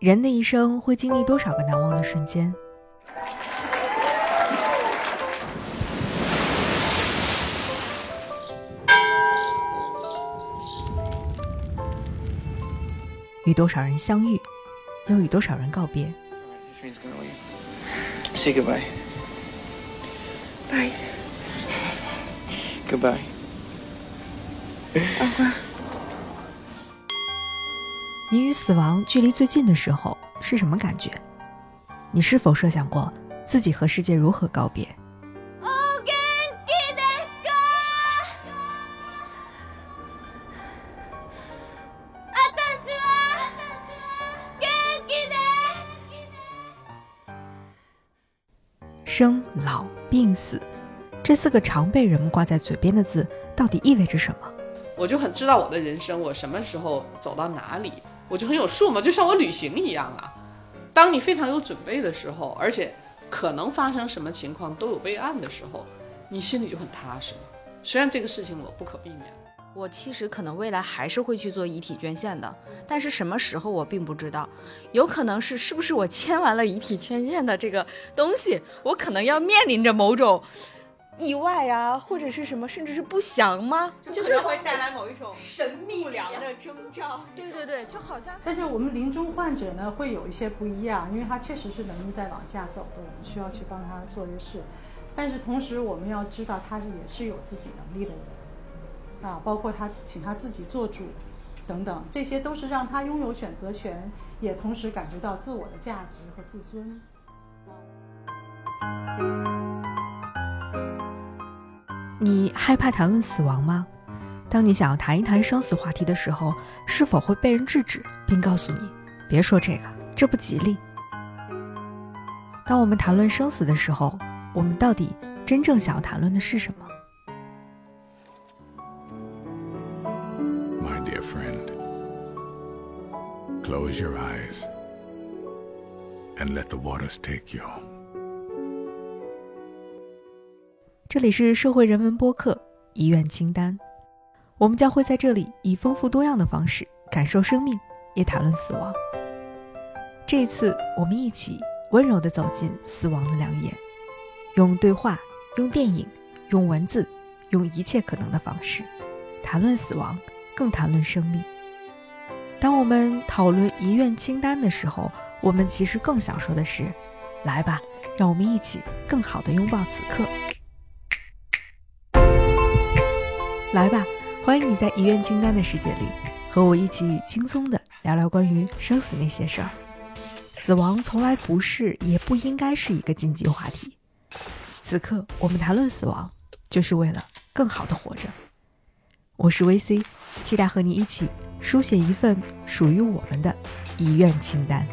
人的一生会经历多少个难忘的瞬间？与多少人相遇，又与多少人告别？Say goodbye. Bye. Goodbye. 你与死亡距离最近的时候是什么感觉？你是否设想过自己和世界如何告别？生老病死，这四个常被人们挂在嘴边的字，到底意味着什么？我就很知道我的人生，我什么时候走到哪里，我就很有数嘛，就像我旅行一样啊。当你非常有准备的时候，而且可能发生什么情况都有备案的时候，你心里就很踏实。虽然这个事情我不可避免。我其实可能未来还是会去做遗体捐献的，但是什么时候我并不知道，有可能是是不是我签完了遗体捐献的这个东西，我可能要面临着某种意外啊，或者是什么，甚至是不祥吗？就是会带来某一种神秘不良的征兆。对对对，就好像但是我们临终患者呢，会有一些不一样，因为他确实是能力在往下走的，我们需要去帮他做一些事。但是同时，我们要知道他是也是有自己能力的人，啊，包括他请他自己做主，等等，这些都是让他拥有选择权，也同时感觉到自我的价值和自尊。你害怕谈论死亡吗？当你想要谈一谈生死话题的时候，是否会被人制止，并告诉你别说这个，这不吉利？当我们谈论生死的时候，我们到底真正想要谈论的是什么？My dear friend, close your eyes and let the waters take you. 这里是社会人文播客《遗愿清单》，我们将会在这里以丰富多样的方式感受生命，也谈论死亡。这一次，我们一起温柔地走进死亡的良夜，用对话、用电影、用文字、用一切可能的方式，谈论死亡，更谈论生命。当我们讨论遗愿清单的时候，我们其实更想说的是：来吧，让我们一起更好地拥抱此刻。来吧，欢迎你在遗愿清单的世界里，和我一起轻松的聊聊关于生死那些事儿。死亡从来不是，也不应该是一个禁忌话题。此刻我们谈论死亡，就是为了更好的活着。我是 VC，期待和你一起书写一份属于我们的遗愿清单。